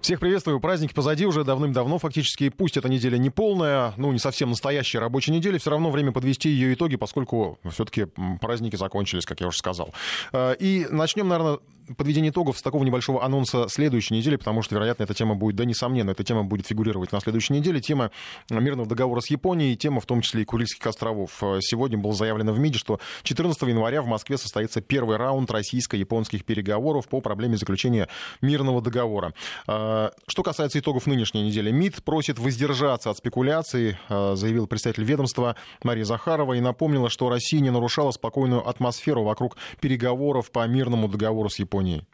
Всех приветствую. Праздники позади уже давным-давно фактически. Пусть эта неделя не полная, ну, не совсем настоящая рабочая неделя, все равно время подвести ее итоги, поскольку все-таки праздники закончились, как я уже сказал. Э, и начнем, наверное, подведение итогов с такого небольшого анонса следующей недели, потому что, вероятно, эта тема будет, да, несомненно, эта тема будет фигурировать на следующей неделе. Тема мирного договора с Японией, тема в том числе и Курильских островов. Э, сегодня было заявлено в МИДе, что 14 января в Москве состоится первый раунд российско-японских переговоров по проблеме заключения мирного договора. Э, что касается итогов нынешней недели, МИД просит воздержаться от спекуляций, э, заявил представитель ведомства Мария Захарова и напомнила, что Россия не нарушала спокойную атмосферу вокруг переговоров по мирному договору с Японией. Японии?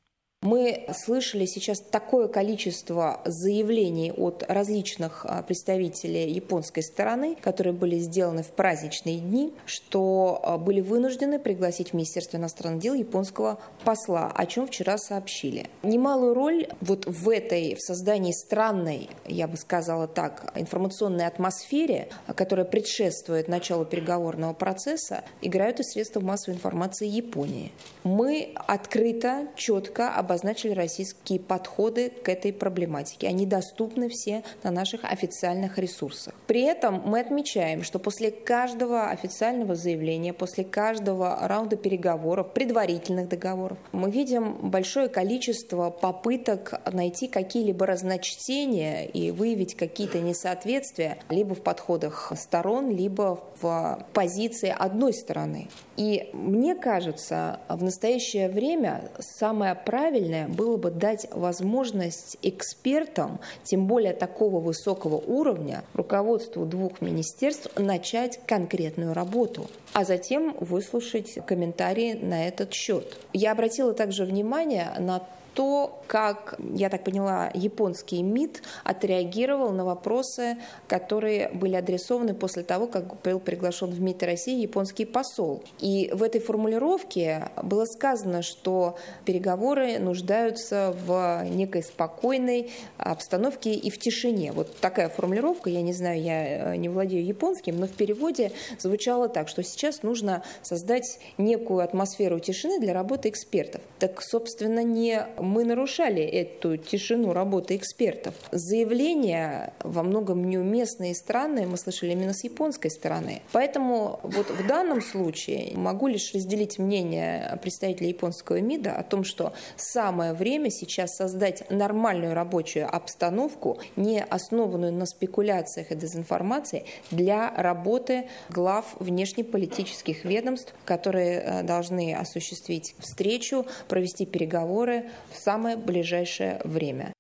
Мы слышали сейчас такое количество заявлений от различных а, представителей японской стороны, которые были сделаны в праздничные дни, что а, были вынуждены пригласить в Министерство иностранных дел японского посла, о чем вчера сообщили. Немалую роль вот в этой, в создании странной, я бы сказала так, информационной атмосфере, которая предшествует началу переговорного процесса, играют и средства массовой информации Японии. Мы открыто, четко обозначили обозначили российские подходы к этой проблематике. Они доступны все на наших официальных ресурсах. При этом мы отмечаем, что после каждого официального заявления, после каждого раунда переговоров, предварительных договоров, мы видим большое количество попыток найти какие-либо разночтения и выявить какие-то несоответствия либо в подходах сторон, либо в позиции одной стороны. И мне кажется, в настоящее время самое правильное было бы дать возможность экспертам, тем более такого высокого уровня, руководству двух министерств начать конкретную работу, а затем выслушать комментарии на этот счет. Я обратила также внимание на то, как, я так поняла, японский МИД отреагировал на вопросы, которые были адресованы после того, как был приглашен в МИД России японский посол. И в этой формулировке было сказано, что переговоры нуждаются в некой спокойной обстановке и в тишине. Вот такая формулировка, я не знаю, я э, не владею японским, но в переводе звучало так, что сейчас нужно создать некую атмосферу тишины для работы экспертов. Так, собственно, не мы нарушали эту тишину работы экспертов. Заявления во многом неуместные и странные мы слышали именно с японской стороны. Поэтому вот в данном случае могу лишь разделить мнение представителя японского МИДа о том, что самое время сейчас создать нормальную рабочую обстановку, не основанную на спекуляциях и дезинформации, для работы глав внешнеполитических ведомств, которые э, должны осуществить встречу, провести переговоры в самое ближайшее время.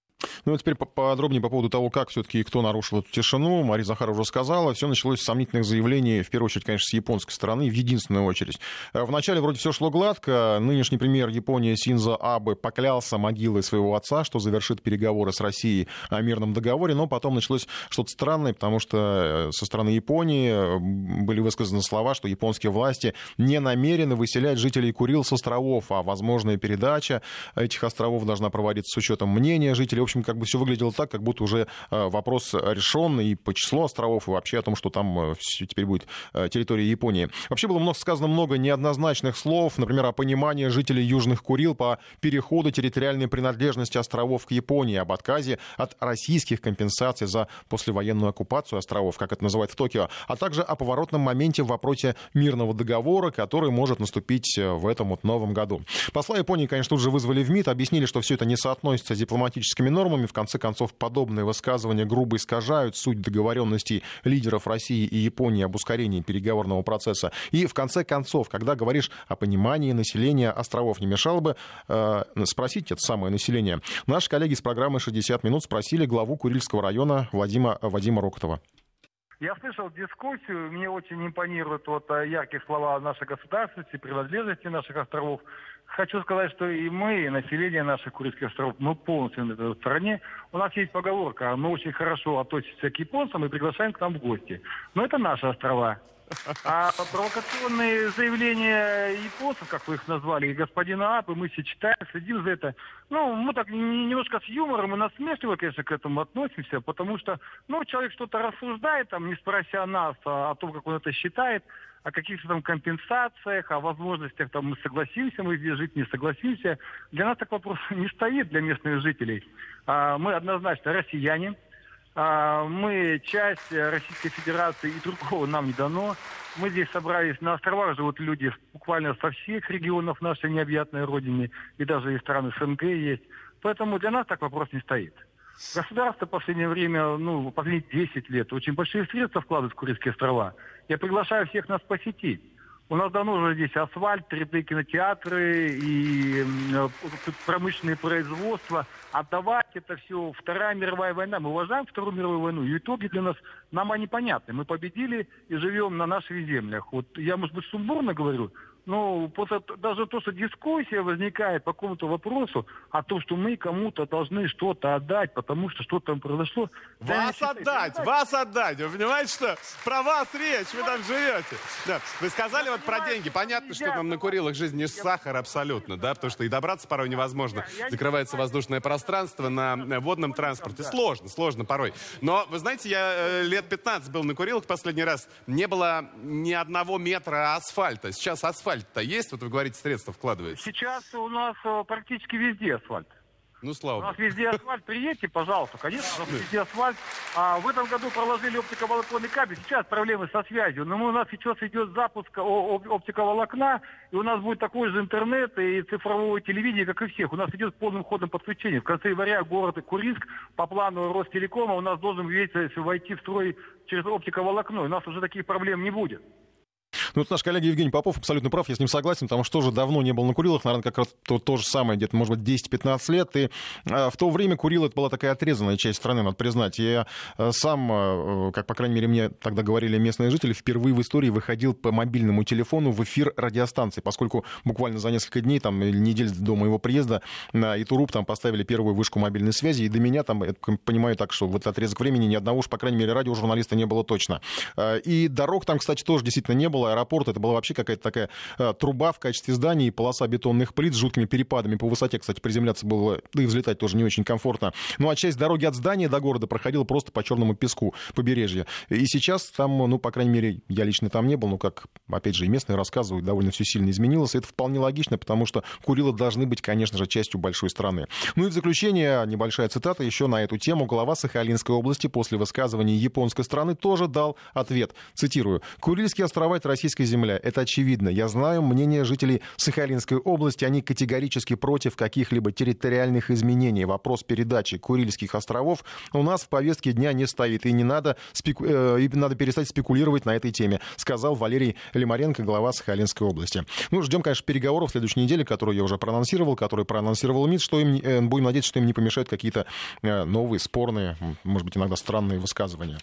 Ну и теперь подробнее по поводу того, как все-таки и кто нарушил эту тишину. Мария Захарова уже сказала. Все началось с сомнительных заявлений, в первую очередь, конечно, с японской стороны, в единственную очередь. Э, вначале вроде все шло гладко. Нынешний премьер Японии Синза Абе поклялся могилой своего отца, что завершит переговоры с Россией о мирном договоре, но потом началось что-то странное, потому что э, со стороны Японии э, были высказаны слова, что японские власти не намерены выселять жителей Курил с островов, а возможная передача этих островов должна проводиться с учетом мнения жителей. В общем, как как бы все выглядело так, как будто уже э, вопрос решен и по числу островов, и вообще о том, что там э, теперь будет э, территория Японии. Вообще было много, сказано много неоднозначных слов, например, о понимании жителей Южных Курил по переходу территориальной принадлежности островов к Японии, об отказе от российских компенсаций за послевоенную оккупацию островов, как это называют в Токио, а также о поворотном моменте в вопросе мирного договора, который может наступить в этом вот новом году. Посла Японии, конечно, тут же вызвали в МИД, объяснили, что все это не соотносится с дипломатическими нормами, в конце концов, подобные высказывания грубо искажают суть договоренностей лидеров России и Японии об ускорении переговорного процесса. И в конце концов, когда говоришь о понимании населения островов, не мешало бы э, спросить это самое население. Наши коллеги с программы «60 минут» спросили главу Курильского района Вадима, Вадима Рокотова. Я слышал дискуссию, мне очень импонируют вот яркие слова нашей государственности, принадлежности наших островов. Хочу сказать, что и мы, и население наших Курильских островов, мы полностью на этой стороне. У нас есть поговорка, мы очень хорошо относимся к японцам и приглашаем к нам в гости. Но это наши острова. А провокационные заявления японцев, как вы их назвали, и господина Апы, мы все читаем, следим за это. Ну, мы так немножко с юмором и насмешливо, конечно, к этому относимся, потому что, ну, человек что-то рассуждает, там, не спрося нас о, о том, как он это считает, о каких-то там компенсациях, о возможностях, там, мы согласимся мы здесь жить, не согласимся. Для нас так вопрос не стоит, для местных жителей. А, мы однозначно россияне, а, мы часть Российской Федерации, и другого нам не дано. Мы здесь собрались, на островах живут люди буквально со всех регионов нашей необъятной родины, и даже из стран СНГ есть. Поэтому для нас так вопрос не стоит. Государство в последнее время, ну, последние 10 лет, очень большие средства вкладывает в Курильские острова. Я приглашаю всех нас посетить. У нас давно уже здесь асфальт, 3D-кинотеатры и э, промышленные производства. Отдавать это все. Вторая мировая война. Мы уважаем Вторую мировую войну. И итоги для нас, нам они понятны. Мы победили и живем на наших землях. Вот я, может быть, сумбурно говорю, ну, просто даже то, что дискуссия возникает по какому-то вопросу о том, что мы кому-то должны что-то отдать, потому что что-то там произошло. Вас да, отдать, считаю, вас отдать. Вы понимаете, что про вас речь, вы там живете. Да. Вы сказали вот про деньги. Понятно, что нам на Курилах жизнь не сахар абсолютно, да, потому что и добраться порой невозможно. Закрывается воздушное пространство на водном транспорте. Сложно, сложно порой. Но, вы знаете, я э, лет 15 был на Курилах последний раз. Не было ни одного метра асфальта. Сейчас асфальт асфальт-то есть? Вот вы говорите, средства вкладываете. Сейчас у нас э, практически везде асфальт. Ну, слава. У нас везде асфальт. Приедьте, пожалуйста. Конечно, у нас везде асфальт. А в этом году проложили оптиковолоконный кабель. Сейчас проблемы со связью. Но у нас сейчас идет запуск оптиковолокна, и у нас будет такой же интернет и цифровое телевидение, как и всех. У нас идет полным ходом подключение. В конце января город Курильск по плану Ростелекома у нас должен войти в строй через оптиковолокно. У нас уже таких проблем не будет. Ну, вот наш коллега Евгений Попов абсолютно прав, я с ним согласен, потому что тоже давно не был на Курилах, наверное, как раз то, то же самое, где-то, может быть, 10-15 лет, и а, в то время Курил это была такая отрезанная часть страны, надо признать. Я а, сам, а, как, по крайней мере, мне тогда говорили местные жители, впервые в истории выходил по мобильному телефону в эфир радиостанции, поскольку буквально за несколько дней, там, недель до моего приезда на Итуруп там поставили первую вышку мобильной связи, и до меня там, я понимаю так, что в этот отрезок времени ни одного уж, по крайней мере, радиожурналиста не было точно. И дорог там, кстати, тоже действительно не было, аэропорт, это была вообще какая-то такая э, труба в качестве здания и полоса бетонных плит с жуткими перепадами по высоте. Кстати, приземляться было, да и взлетать тоже не очень комфортно. Ну, а часть дороги от здания до города проходила просто по черному песку побережья. И сейчас там, ну, по крайней мере, я лично там не был, но как, опять же, и местные рассказывают, довольно все сильно изменилось. И это вполне логично, потому что Курилы должны быть, конечно же, частью большой страны. Ну и в заключение небольшая цитата еще на эту тему. Глава Сахалинской области после высказывания японской страны тоже дал ответ. Цитирую. «Курильские острова — это российская земля. Это очевидно. Я знаю мнение жителей Сахалинской области. Они категорически против каких-либо территориальных изменений. Вопрос передачи Курильских островов у нас в повестке дня не стоит. И не надо, спеку... э, надо перестать спекулировать на этой теме, сказал Валерий Лимаренко, глава Сахалинской области. Ну, ждем, конечно, переговоров в следующей неделе, которую я уже проанонсировал, которые проанонсировал МИД, что им, э, будем надеяться, что им не помешают какие-то э, новые, спорные, может быть, иногда странные высказывания.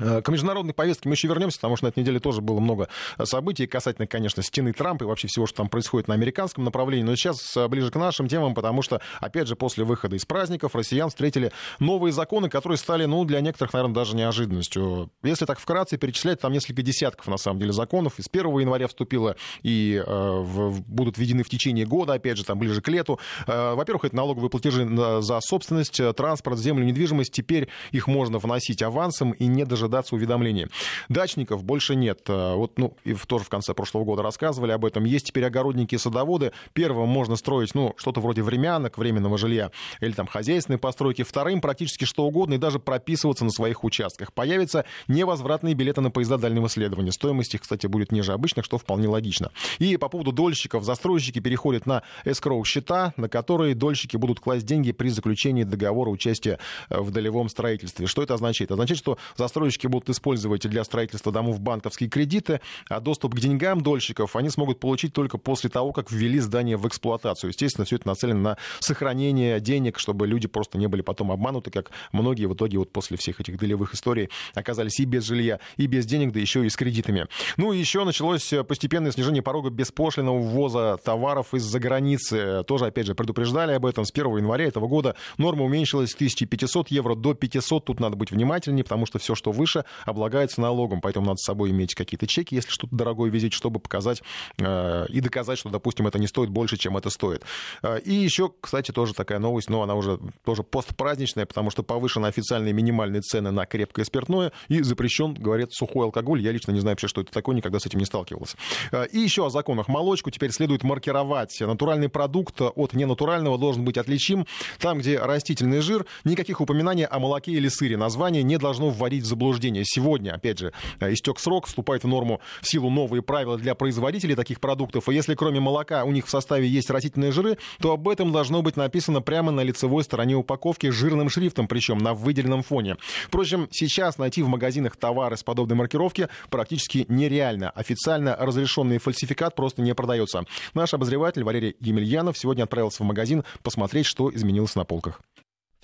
Э, к международной повестке мы еще вернемся, потому что на этой неделе тоже было много событий касательно, конечно, стены Трампа и вообще всего, что там происходит на американском направлении. Но сейчас э, ближе к нашим темам, потому что, опять же, после выхода из праздников россиян встретили новые законы, которые стали, ну, для некоторых, наверное, даже неожиданностью. Если так вкратце перечислять, там несколько десятков, на самом деле, законов. Из 1 января вступило и э, в, будут введены в течение года, опять же, там ближе к лету. Э, во-первых, это налоговые платежи за собственность, э, транспорт, землю, недвижимость. Теперь их можно вносить авансом и не даже дожидаться уведомления. Дачников больше нет. Э, вот, ну, и тоже в конце прошлого года рассказывали об этом. Есть теперь огородники и садоводы. Первым можно строить, ну, что-то вроде времянок, временного жилья или там хозяйственной постройки. Вторым практически что угодно и даже прописываться на своих участках. Появятся невозвратные билеты на поезда дальнего следования. Стоимость их, кстати, будет ниже обычных, что вполне логично. И по поводу дольщиков, застройщики переходят на эскроу счета, на которые дольщики будут класть деньги при заключении договора участия э, в долевом строительстве. Что это означает? Означает, что застройщики будут использовать для строительства домов банковские кредиты, а доступ к деньгам дольщиков они смогут получить только после того, как ввели здание в эксплуатацию. Естественно, все это нацелено на сохранение денег, чтобы люди просто не были потом обмануты, как многие в итоге вот после всех этих долевых историй оказались и без жилья, и без денег, да еще и с кредитами. Ну и еще началось постепенное снижение порога беспошлиного ввоза товаров из-за границы. Тоже, опять же, предупреждали об этом. С 1 января этого года норма уменьшилась с 1500 евро до 500. Тут надо быть внимательнее, потому что все, что вы выше, облагается налогом. Поэтому надо с собой иметь какие-то чеки, если что-то дорогое везить, чтобы показать э, и доказать, что, допустим, это не стоит больше, чем это стоит. Э, и еще, кстати, тоже такая новость, но она уже тоже постпраздничная, потому что повышены официальные минимальные цены на крепкое спиртное и запрещен, говорят, сухой алкоголь. Я лично не знаю вообще, что это такое, никогда с этим не сталкивался. Э, и еще о законах. Молочку теперь следует маркировать. Натуральный продукт от ненатурального должен быть отличим. Там, где растительный жир, никаких упоминаний о молоке или сыре. Название не должно вводить в заблуждение. Сегодня, опять же, э, истек срок, вступает в норму в силу новые правила для производителей таких продуктов. И если кроме молока у них в составе есть растительные жиры, то об этом должно быть написано прямо на лицевой стороне упаковки жирным шрифтом, причем на выделенном фоне. Впрочем, сейчас найти в магазинах товары с подобной маркировки практически нереально. Официально разрешенный фальсификат просто не продается. Наш обозреватель Валерий Емельянов сегодня отправился в магазин посмотреть, что изменилось на полках.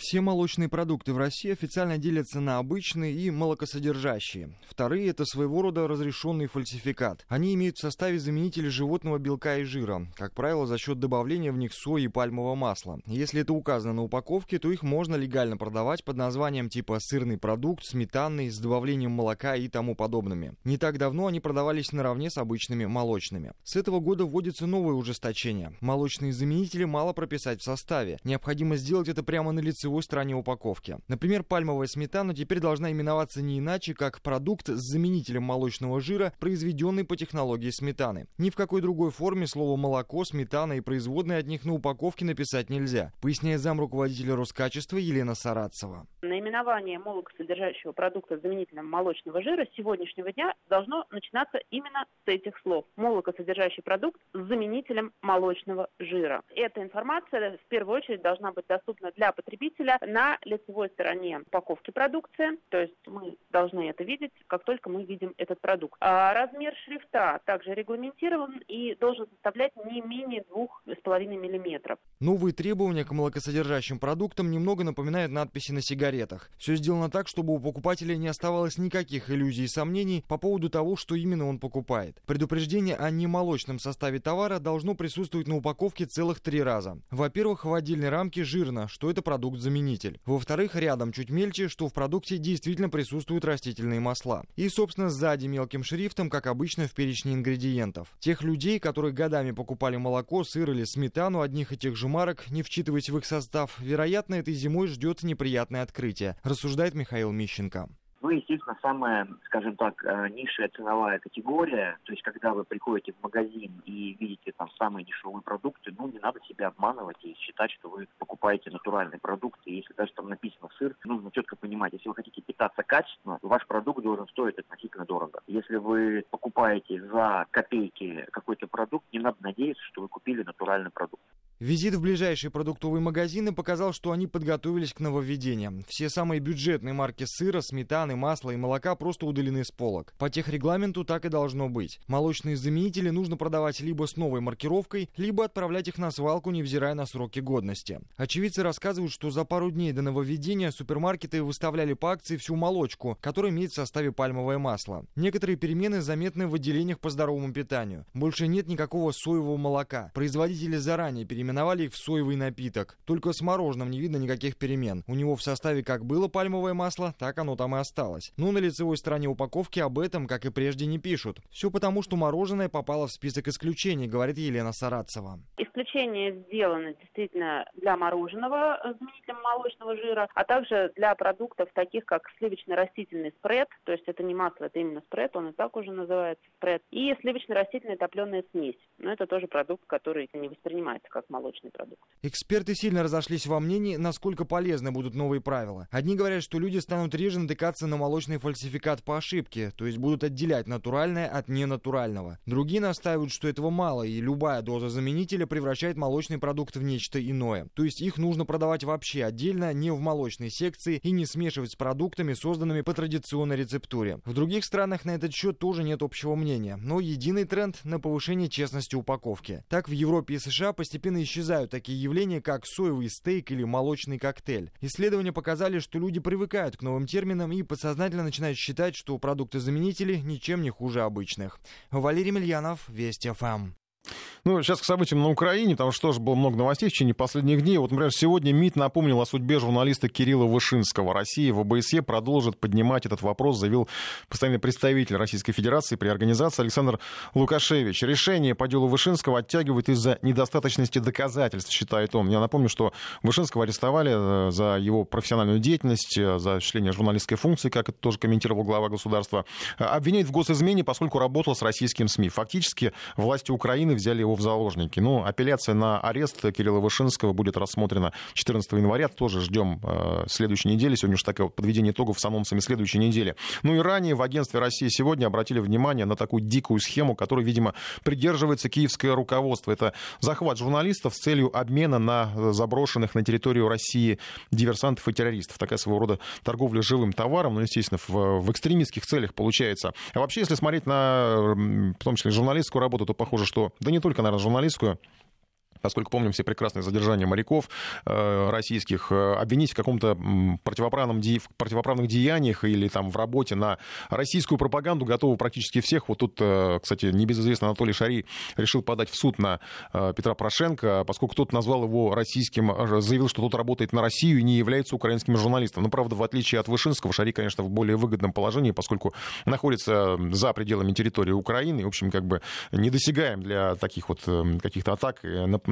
Все молочные продукты в России официально делятся на обычные и молокосодержащие. Вторые – это своего рода разрешенный фальсификат. Они имеют в составе заменители животного белка и жира, как правило, за счет добавления в них сои и пальмового масла. Если это указано на упаковке, то их можно легально продавать под названием типа сырный продукт, сметанный, с добавлением молока и тому подобными. Не так давно они продавались наравне с обычными молочными. С этого года вводится новое ужесточение. Молочные заменители мало прописать в составе. Необходимо сделать это прямо на лице лицевой стороне упаковки. Например, пальмовая сметана теперь должна именоваться не иначе, как продукт с заменителем молочного жира, произведенный по технологии сметаны. Ни в какой другой форме слово «молоко», «сметана» и производные от них на упаковке написать нельзя, поясняет зам руководителя Роскачества Елена Саратцева. Наименование молокосодержащего продукта с заменителем молочного жира с сегодняшнего дня должно начинаться именно с этих слов. Молокосодержащий продукт с заменителем молочного жира. Эта информация в первую очередь должна быть доступна для потребителей потребителя на лицевой стороне упаковки продукции. То есть мы должны это видеть, как только мы видим этот продукт. А размер шрифта также регламентирован и должен составлять не менее 2,5 мм. Новые требования к молокосодержащим продуктам немного напоминают надписи на сигаретах. Все сделано так, чтобы у покупателя не оставалось никаких иллюзий и сомнений по поводу того, что именно он покупает. Предупреждение о немолочном составе товара должно присутствовать на упаковке целых три раза. Во-первых, в отдельной рамке жирно, что это продукт заменитель. Во-вторых, рядом чуть мельче, что в продукте действительно присутствуют растительные масла. И, собственно, сзади мелким шрифтом, как обычно в перечне ингредиентов. Тех людей, которые годами покупали молоко, сыр или сметану одних и тех же марок, не вчитываясь в их состав, вероятно, этой зимой ждет неприятное открытие, рассуждает Михаил Мищенко. Ну, естественно, самая, скажем так, э, низшая ценовая категория, то есть когда вы приходите в магазин и видите там самые дешевые продукты, ну, не надо себя обманывать и считать, что вы покупаете натуральный продукт. И если даже там написано сыр, нужно четко понимать, если вы хотите питаться качественно, ваш продукт должен стоить относительно дорого. Если вы покупаете за копейки какой-то продукт, не надо надеяться, что вы купили натуральный продукт. Визит в ближайшие продуктовые магазины показал, что они подготовились к нововведениям. Все самые бюджетные марки сыра, сметаны, масла и молока просто удалены с полок. По техрегламенту так и должно быть. Молочные заменители нужно продавать либо с новой маркировкой, либо отправлять их на свалку, невзирая на сроки годности. Очевидцы рассказывают, что за пару дней до нововведения супермаркеты выставляли по акции всю молочку, которая имеет в составе пальмовое масло. Некоторые перемены заметны в отделениях по здоровому питанию. Больше нет никакого соевого молока. Производители заранее переменили переименовали их в соевый напиток. Только с мороженым не видно никаких перемен. У него в составе как было пальмовое масло, так оно там и осталось. Но на лицевой стороне упаковки об этом, как и прежде, не пишут. Все потому, что мороженое попало в список исключений, говорит Елена Саратцева. Исключения сделаны действительно для мороженого с заменителем молочного жира, а также для продуктов таких, как сливочно-растительный спред, то есть это не масло, это именно спред, он и так уже называется спред, и сливочно-растительная топленая смесь. Но это тоже продукт, который не воспринимается как молочный молочный продукт. Эксперты сильно разошлись во мнении, насколько полезны будут новые правила. Одни говорят, что люди станут реже натыкаться на молочный фальсификат по ошибке, то есть будут отделять натуральное от ненатурального. Другие настаивают, что этого мало, и любая доза заменителя превращает молочный продукт в нечто иное. То есть их нужно продавать вообще отдельно, не в молочной секции и не смешивать с продуктами, созданными по традиционной рецептуре. В других странах на этот счет тоже нет общего мнения, но единый тренд на повышение честности упаковки. Так в Европе и США постепенно исчезают такие явления, как соевый стейк или молочный коктейль. Исследования показали, что люди привыкают к новым терминам и подсознательно начинают считать, что продукты-заменители ничем не хуже обычных. Валерий Мильянов, Вести ФМ. Ну, сейчас к событиям на Украине, потому что тоже было много новостей в течение последних дней. Вот, например, сегодня МИД напомнил о судьбе журналиста Кирилла Вышинского. Россия в ОБСЕ продолжит поднимать этот вопрос, заявил постоянный представитель Российской Федерации при организации Александр Лукашевич. Решение по делу Вышинского оттягивает из-за недостаточности доказательств, считает он. Я напомню, что Вышинского арестовали э, за его профессиональную деятельность, э, за осуществление журналистской функции, как это тоже комментировал глава государства. Э, обвиняет в госизмене, поскольку работал с российским СМИ. Фактически власти Украины взяли его в заложники. Ну, апелляция на арест Кирилла Вышинского будет рассмотрена 14 января. Тоже ждем э, следующей недели. Сегодня уж такое подведение итогов с анонсами следующей недели. Ну и ранее в агентстве России сегодня обратили внимание на такую дикую схему, которой, видимо, придерживается киевское руководство. Это захват журналистов с целью обмена на заброшенных на территорию России диверсантов и террористов. Такая своего рода торговля живым товаром, ну, естественно, в, в экстремистских целях получается. А вообще, если смотреть на, в том числе, журналистскую работу, то похоже, что, да не только, наверное, журналистскую, поскольку помним все прекрасные задержания моряков э, российских, э, обвинить в каком-то противоправном, де... противоправных деяниях или там в работе на российскую пропаганду готовы практически всех. Вот тут, э, кстати, небезызвестный Анатолий Шари решил подать в суд на э, Петра Порошенко, поскольку тот назвал его российским, э, заявил, что тот работает на Россию и не является украинским журналистом. Но, правда, в отличие от Вышинского, Шари, конечно, в более выгодном положении, поскольку находится за пределами территории Украины, в общем, как бы недосягаем для таких вот э, каких-то атак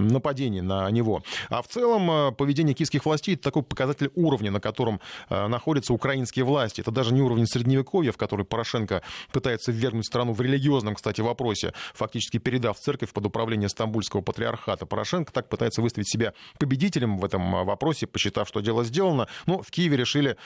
нападений на него. А в целом э, поведение киевских властей это такой показатель уровня, на котором э, находятся украинские власти. Это даже не уровень средневековья, в который Порошенко пытается ввергнуть страну в религиозном, кстати, вопросе, фактически передав церковь под управление стамбульского патриархата. Порошенко так пытается выставить себя победителем в этом э, вопросе, посчитав, что дело сделано. Но в Киеве решили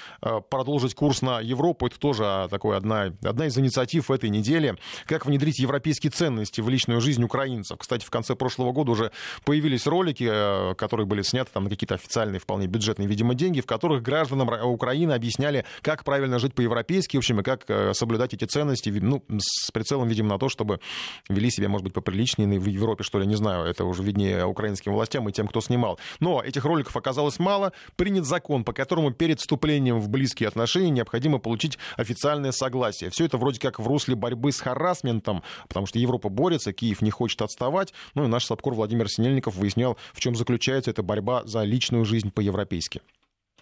продолжить курс на Европу. Это тоже такой одна, одна из инициатив этой недели. Как внедрить европейские ценности в личную жизнь украинцев. Кстати, в конце прошлого года уже появились ролики, э, которые были сняты там на какие-то официальные, вполне бюджетные, видимо, деньги, в которых гражданам Украины объясняли, как правильно жить по-европейски, в общем, и как э, соблюдать эти ценности, ну, с прицелом, видимо, на то, чтобы вели себя, может быть, поприличнее в Европе, что ли, не знаю, это уже виднее украинским властям и тем, кто снимал. Но этих роликов оказалось мало. Принят закон, по которому перед вступлением в близкие отношения необходимо получить официальное согласие. Все это вроде как в русле борьбы с харасментом, потому что Европа борется, Киев не хочет отставать. Ну и наш САПКОР Владимир Синельников Синельников выяснял, в чем заключается эта борьба за личную жизнь по-европейски.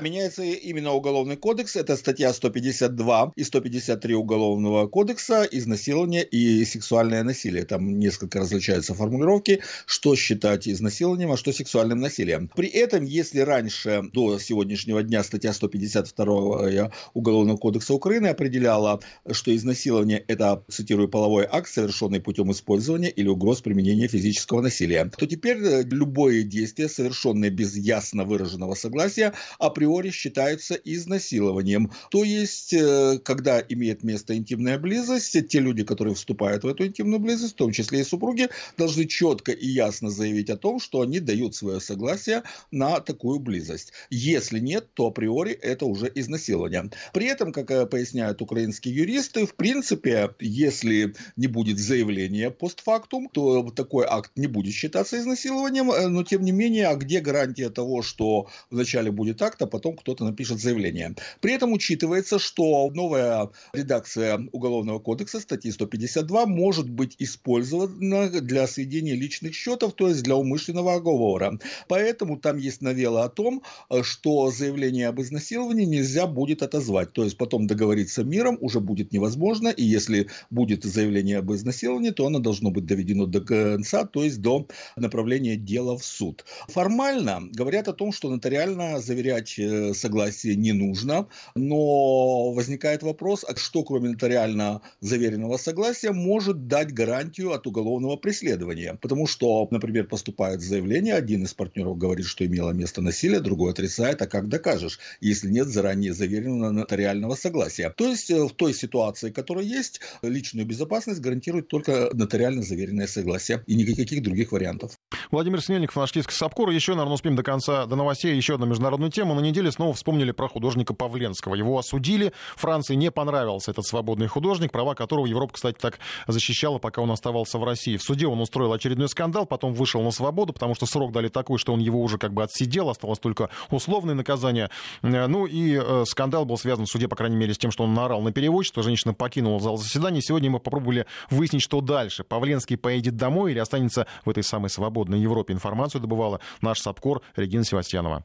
Меняется именно Уголовный кодекс. Это статья 152 и 153 Уголовного кодекса «Изнасилование и сексуальное насилие». Там несколько различаются формулировки, что считать изнасилованием, а что сексуальным насилием. При этом, если раньше, до сегодняшнего дня, статья 152 Уголовного кодекса Украины определяла, что изнасилование – это, цитирую, половой акт, совершенный путем использования или угроз применения физического насилия, то теперь э, любое действие, совершенное без ясно выраженного согласия, априори априори считаются изнасилованием. То есть, э, когда имеет место интимная близость, те люди, которые вступают в эту интимную близость, в том числе и супруги, должны четко и ясно заявить о том, что они дают свое согласие на такую близость. Если нет, то априори это уже изнасилование. При этом, как э, поясняют украинские юристы, в принципе, если не будет заявления постфактум, то такой акт не будет считаться изнасилованием, э, но тем не менее, а где гарантия того, что вначале будет акт, а потом кто-то напишет заявление. При этом учитывается, что новая редакция Уголовного кодекса статьи 152 может быть использована для сведения личных счетов, то есть для умышленного оговора. Поэтому там есть новелла о том, что заявление об изнасиловании нельзя будет отозвать. То есть потом договориться миром уже будет невозможно, и если будет заявление об изнасиловании, то оно должно быть доведено до конца, то есть до направления дела в суд. Формально говорят о том, что нотариально заверять согласие не нужно, но возникает вопрос, а что кроме нотариально заверенного согласия может дать гарантию от уголовного преследования? Потому что, например, поступает заявление, один из партнеров говорит, что имело место насилие, другой отрицает, а как докажешь, если нет заранее заверенного нотариального согласия? То есть э, в той ситуации, которая есть, личную безопасность гарантирует только нотариально заверенное согласие и никаких других вариантов. Владимир Снельников, наш Киевский САПКОР. Еще, наверное, успеем до конца, до новостей, еще одна международная тема. На неделе снова вспомнили про художника Павленского. Его осудили. Франции не понравился этот свободный художник, права которого Европа, кстати, так защищала, пока он оставался в России. В суде он устроил очередной скандал, потом вышел на свободу, потому что срок дали такой, что он его уже как бы отсидел, осталось только условное наказание. Э, ну и э, скандал был связан в суде, по крайней мере, с тем, что он наорал на переводчество. Женщина покинула зал заседания. Сегодня мы попробовали выяснить, что дальше. Павленский поедет домой или останется в этой самой свободной Европе. Информацию добывала наш САПКОР Регина Севастьянова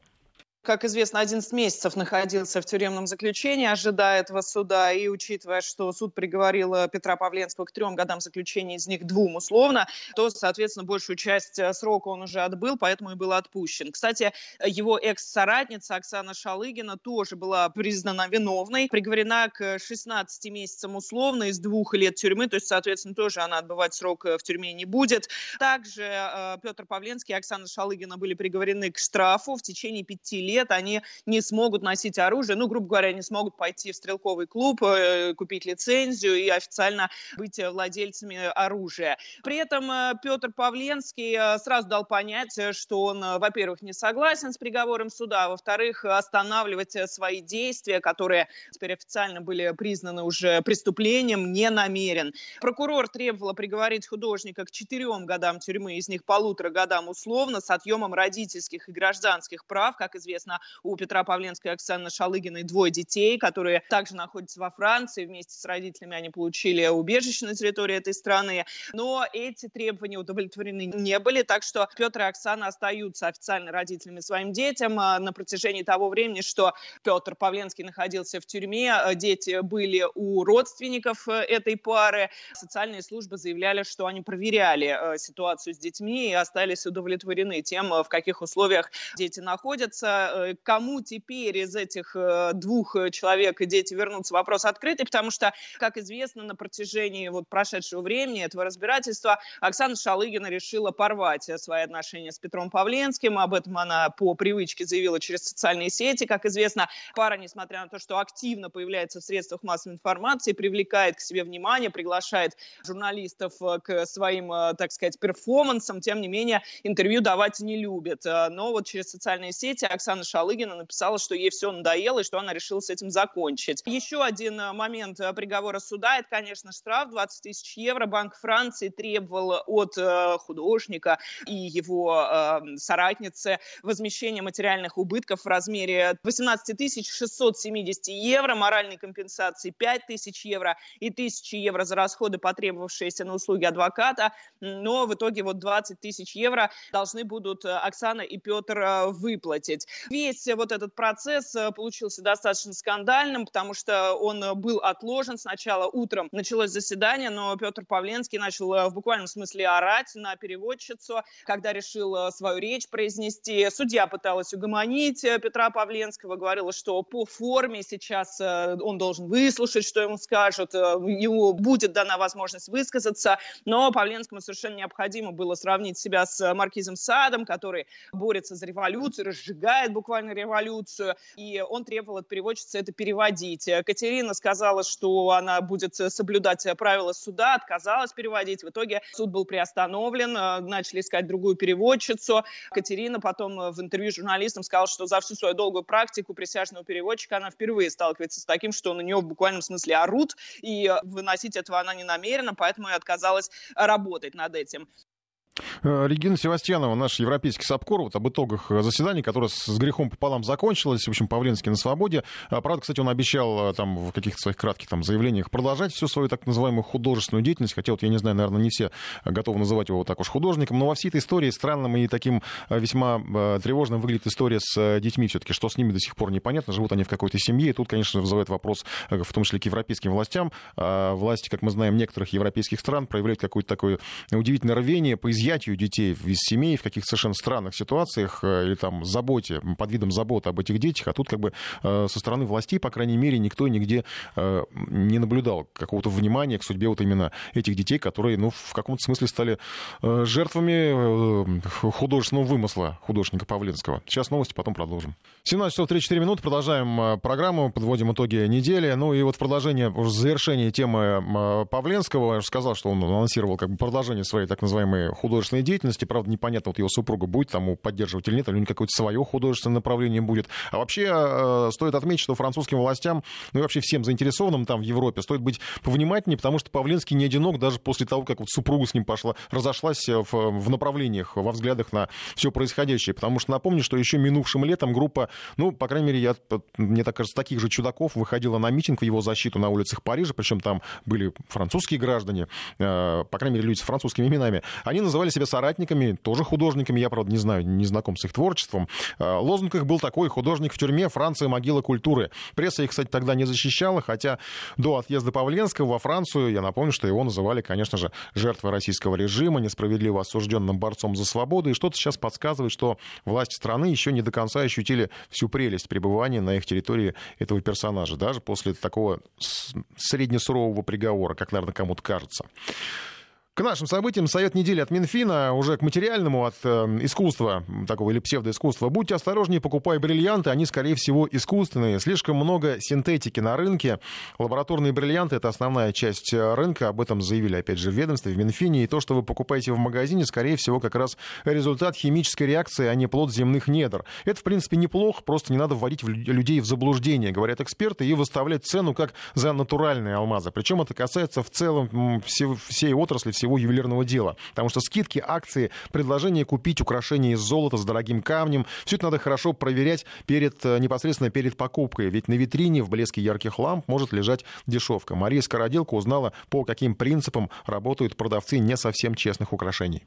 как известно, 11 месяцев находился в тюремном заключении, ожидая этого суда. И учитывая, что суд приговорил э, Петра Павленского к трем годам заключения, из них двум условно, то, соответственно, большую часть э, срока он уже отбыл, поэтому и был отпущен. Кстати, его экс-соратница Оксана Шалыгина тоже была признана виновной, приговорена к 16 месяцам условно из двух лет тюрьмы, то есть, соответственно, тоже она отбывать срок э, в тюрьме не будет. Также Петр Павленский и Оксана Шалыгина были приговорены к штрафу в течение пяти лет лет они не смогут носить оружие, ну, грубо говоря, не смогут пойти в стрелковый клуб, э, купить лицензию и официально быть владельцами оружия. При этом э, Петр Павленский э, сразу дал понять, что он, во-первых, не согласен с приговором суда, а во-вторых, останавливать свои действия, которые теперь официально были признаны уже преступлением, не намерен. Прокурор требовал приговорить художника к четырем годам тюрьмы, из них полутора годам условно, с отъемом родительских и гражданских прав. Как известно, Соответственно, у Петра Павленской и Оксаны Шалыгиной двое детей, которые также находятся во Франции. Вместе с родителями они получили убежище на территории этой страны. Но эти требования удовлетворены не были, так что Петр и Оксана остаются официально родителями своим детям. А на протяжении того времени, что Петр Павленский находился в тюрьме, а дети были у родственников э, этой пары. Социальные службы заявляли, что они проверяли э, ситуацию с детьми и остались удовлетворены тем, э, в каких условиях дети находятся. Э, кому теперь из этих э, двух э, человек и дети вернутся, вопрос открытый, потому что, как известно, на протяжении вот прошедшего времени этого разбирательства Оксана Шалыгина решила порвать свои отношения с Петром Павленским. Об этом она по привычке заявила через социальные сети. Как известно, пара, несмотря на то, что активно появляется в средствах массовой информации, привлекает к себе внимание, приглашает журналистов к своим, так сказать, перформансам, тем не менее, интервью давать не любит. Но вот через социальные сети Оксана Шалыгина написала, что ей все надоело и что она решила с этим закончить. Еще один э, момент э, приговора суда – это, конечно, штраф 20 тысяч евро. Банк Франции требовал от э, художника и его соратницы возмещения материальных убытков в размере 18 тысяч 670 евро, моральной компенсации 5 тысяч евро и 1000 евро за расходы, потребовавшиеся на услуги адвоката. Но в итоге вот 20 тысяч евро должны будут Оксана и Петр выплатить весь вот этот процесс э, получился достаточно скандальным, потому что он э, был отложен. Сначала утром началось заседание, но Петр Павленский начал э, в буквальном смысле орать на переводчицу, когда решил свою речь произнести. Судья пыталась угомонить Петра Павленского, говорила, что по форме сейчас он должен выслушать, что ему скажут, ему будет дана возможность высказаться, но Павленскому совершенно необходимо было сравнить себя с маркизом Садом, который борется за революцию, разжигает буквально революцию, и он требовал от переводчицы это переводить. Катерина сказала, что она будет соблюдать правила суда, отказалась переводить. В итоге суд был приостановлен, начали искать другую переводчицу. Катерина потом в интервью журналистам сказала, что за всю свою долгую практику присяжного переводчика она впервые сталкивается с таким, что на нее в буквальном смысле орут, и выносить этого она не намерена, поэтому и отказалась работать над этим. Э, Регина Севастьянова, наш европейский САПКОР, вот об итогах э, заседания, которое с грехом пополам закончилось. В общем, Павленский на свободе. А, правда, кстати, он обещал э, там в каких-то своих кратких там заявлениях продолжать всю свою так называемую художественную деятельность. Хотя вот, я не знаю, наверное, не все готовы называть его вот так уж художником. Но во всей этой истории странным и таким весьма тревожным выглядит история с детьми все-таки. Что с ними до сих пор непонятно. Живут они в какой-то семье. И тут, конечно, вызывает вопрос, в том числе к европейским властям. А, власти, как мы знаем, некоторых европейских стран проявляют какое-то такое удивительное рвение по изъятию детей из семей в каких-то совершенно странных ситуациях э, или там заботе, под видом заботы об этих детях, а тут как бы э, со стороны властей, по крайней мере, никто нигде э, не наблюдал какого-то внимания к судьбе вот именно этих детей, которые, ну, в каком-то смысле стали жертвами художественного вымысла художника Павленского. Сейчас новости, потом продолжим. 17 часов 34 минуты, продолжаем программу, подводим итоги недели. Ну и вот в продолжение, завершение темы Павленского, я уже сказал, что он анонсировал как бы продолжение своей так называемой художественной художественной деятельности. Правда, непонятно, вот его супруга будет тому поддерживать или нет, или у него какое-то свое художественное направление будет. А вообще э, стоит отметить, что французским властям, ну и вообще всем заинтересованным там в Европе, стоит быть повнимательнее, потому что Павленский не одинок даже после того, как вот супруга с ним пошла, разошлась в, в направлениях, во взглядах на все происходящее. Потому что напомню, что еще минувшим летом группа, ну, по крайней мере, я, мне так кажется, таких же чудаков выходила на митинг в его защиту на улицах Парижа, причем там были французские граждане, э, по крайней мере, люди с французскими именами. Они называли себя соратниками, тоже художниками, я, правда, не знаю, не знаком с их творчеством. Э, лозунг их был такой, художник в тюрьме, Франция, могила культуры. Пресса их, кстати, тогда не защищала, хотя до отъезда Павленского во Францию, я напомню, что его называли, конечно же, жертвой российского режима, несправедливо осужденным борцом за свободу, и что-то сейчас подсказывает, что власти страны еще не до конца ощутили всю прелесть пребывания на их территории этого персонажа, даже после такого среднесурового приговора, как, наверное, кому-то кажется. К нашим событиям совет недели от Минфина, уже к материальному от э, искусства, такого или псевдоискусства. Будьте осторожнее, покупая бриллианты, они, скорее всего, искусственные. Слишком много синтетики на рынке. Лабораторные бриллианты — это основная часть э, рынка, об этом заявили, опять же, в ведомстве, в Минфине. И то, что вы покупаете в магазине, скорее всего, как раз результат химической реакции, а не плод земных недр. Это, в принципе, неплохо, просто не надо вводить людей в заблуждение, говорят эксперты, и выставлять цену как за натуральные алмазы. Причем это касается в целом всей отрасли, всего всего ювелирного дела. Потому что скидки, акции, предложение купить украшения из золота с дорогим камнем, все это надо хорошо проверять перед, э, непосредственно перед покупкой. Ведь на витрине в блеске ярких ламп может лежать дешевка. Мария Скороделка узнала, по каким принципам работают продавцы не совсем честных украшений.